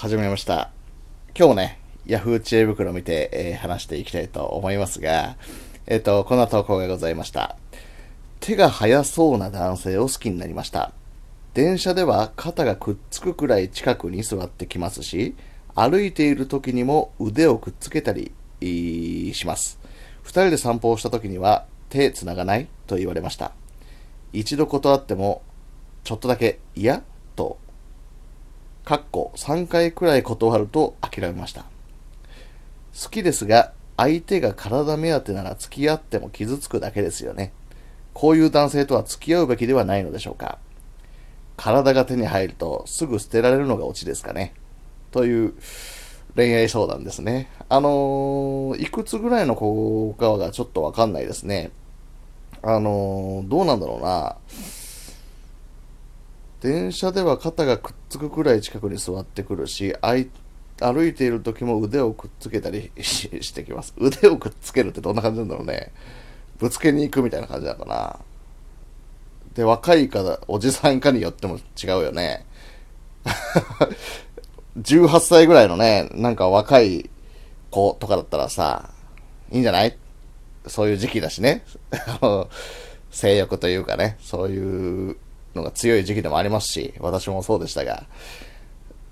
始めました。今日もね、Yahoo 知恵袋を見て、えー話していきたいと思いますが、えっ、と、こんな投稿がございました。手が速そうな男性を好きになりました。電車では肩がくっつくくらい近くに座ってきますし、歩いている時にも腕をくっつけたりします。二人で散歩をした時には手つながないと言われました。一度断っても、ちょっとだけ嫌とかっこ3回くらい断ると諦めました。好きですが、相手が体目当てなら付き合っても傷つくだけですよね。こういう男性とは付き合うべきではないのでしょうか。体が手に入るとすぐ捨てられるのがオチですかね。という恋愛相談ですね。あのーいくつぐらいの子かがちょっとわかんないですね。あのーどうなんだろうな。電車では肩がくっつくくらい近くに座ってくるし、歩いている時も腕をくっつけたり してきます。腕をくっつけるってどんな感じなんだろうね。ぶつけに行くみたいな感じなのかな。で、若いか、おじさんかによっても違うよね。18歳ぐらいのね、なんか若い子とかだったらさ、いいんじゃない？そういう時期だしね。性欲というかね、そういうのが強い時期でもありますし、私もそうでしたが、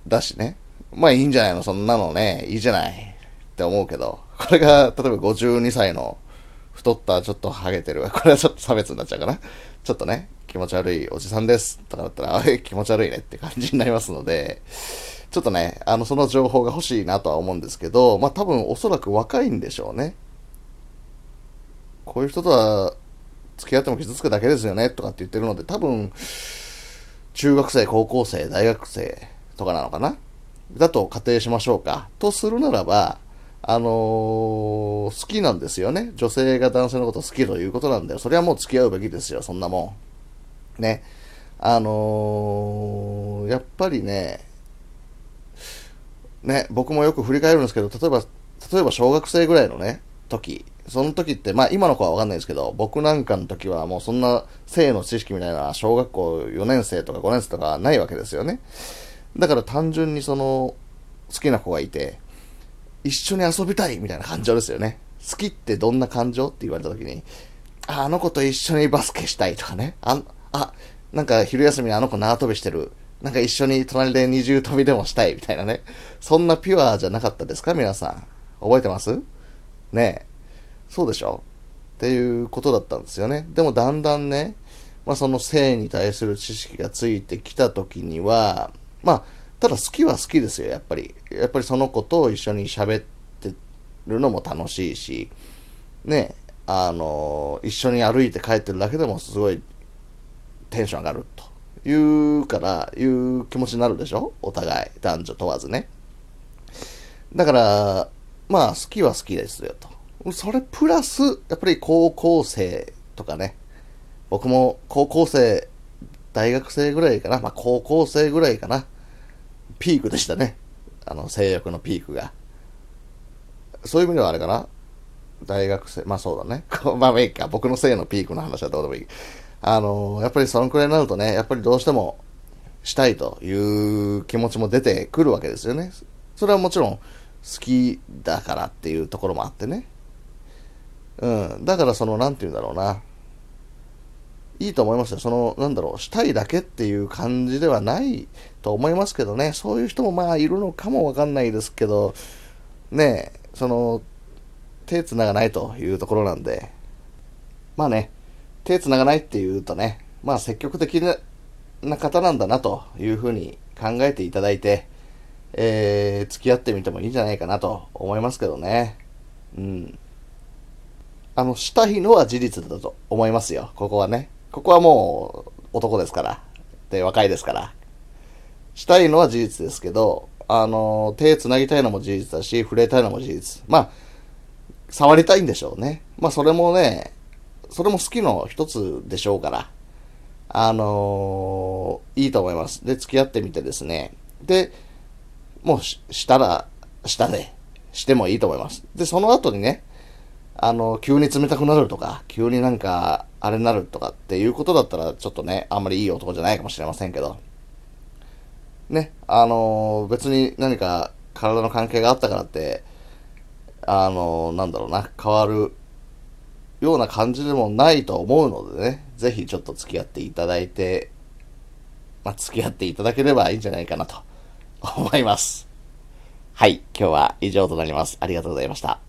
だしね。まあいいんじゃないの？そんなのね、いいじゃない。って思うけど、これが、例えば52歳の太ったちょっとハゲてる、これはちょっと差別になっちゃうかな。ちょっとね、気持ち悪いおじさんです。とかだったら、あれ気持ち悪いね。って感じになりますので、ちょっとね、あの、その情報が欲しいなとは思うんですけど、まあ多分おそらく若いんでしょうね。こういう人とは付き合っても傷つくだけですよねとかって言ってるので、多分、中学生、高校生、大学生とかなのかな？だと仮定しましょうか。とするならば、あのー好きなんですよね。女性が男性のこと好きということなんで、それはもう付き合うべきですよ、そんなもん。ね。あのーやっぱりね、ね、僕もよく振り返るんですけど、例えば、例えば小学生ぐらいのね、時、その時って、まあ今の子はわかんないですけど、僕なんかの時はもうそんな性の知識みたいな小学校4年生とか5年生とかないわけですよね。だから単純にその好きな子がいて、一緒に遊びたいみたいな感情ですよね。好きってどんな感情って言われた時に、あ、あの子と一緒にバスケしたいとかね。あ、あ、なんか昼休みにあの子縄跳びしてる。なんか一緒に隣で二重跳びでもしたいみたいなね。そんなピュアじゃなかったですか皆さん。覚えてます？ねえ。そうでしょ？っていうことだったんですよね。でもだんだんね、まあその性に対する知識がついてきた時には、まあ、ただ好きは好きですよ、やっぱり。やっぱりその子と一緒に喋ってるのも楽しいし、ね、あの、一緒に歩いて帰ってるだけでもすごいテンション上がるというから、いう気持ちになるでしょ？お互い、男女問わずね。だから、まあ好きは好きですよと。それプラス、やっぱり高校生とかね、僕も高校生、大学生ぐらいかな、まあ高校生ぐらいかな、ピークでしたね。あの、性欲のピークが。そういう意味ではあれかな、大学生、まあそうだね。まあいいか、僕の性のピークの話はどうでもいい。あの、やっぱりそのくらいになるとね、やっぱりどうしてもしたいという気持ちも出てくるわけですよね。それはもちろん好きだからっていうところもあってね。うん。だからその、なんて言うんだろうな。いいと思いますよ。その、なんだろう、したいだけっていう感じではないと思いますけどね。そういう人もまあいるのかもわかんないですけど、ねえ、その、手つながないというところなんで、まあね、手つながないっていうとね、まあ積極的な方なんだなというふうに考えていただいて、えー、付き合ってみてもいいんじゃないかなと思いますけどね。うん。あの、したいのは事実だと思いますよ。ここはね。ここはもう男ですから。で、若いですから。したいのは事実ですけど、あの、手繋ぎたいのも事実だし、触れたいのも事実。まあ、触りたいんでしょうね。まあ、それもね、それも好きの一つでしょうから。あのいいと思います。で、付き合ってみてですね。で、もうししたら、したで、してもいいと思います。で、その後にね、あの、急に冷たくなるとか、急になんか、あれになるとかっていうことだったら、ちょっとね、あんまりいい男じゃないかもしれませんけど、ね、あの別に何か体の関係があったからって、あのなんだろうな、変わるような感じでもないと思うのでね、ぜひちょっと付き合っていただいて、まあ、付き合っていただければいいんじゃないかなと思います。はい、今日は以上となります。ありがとうございました。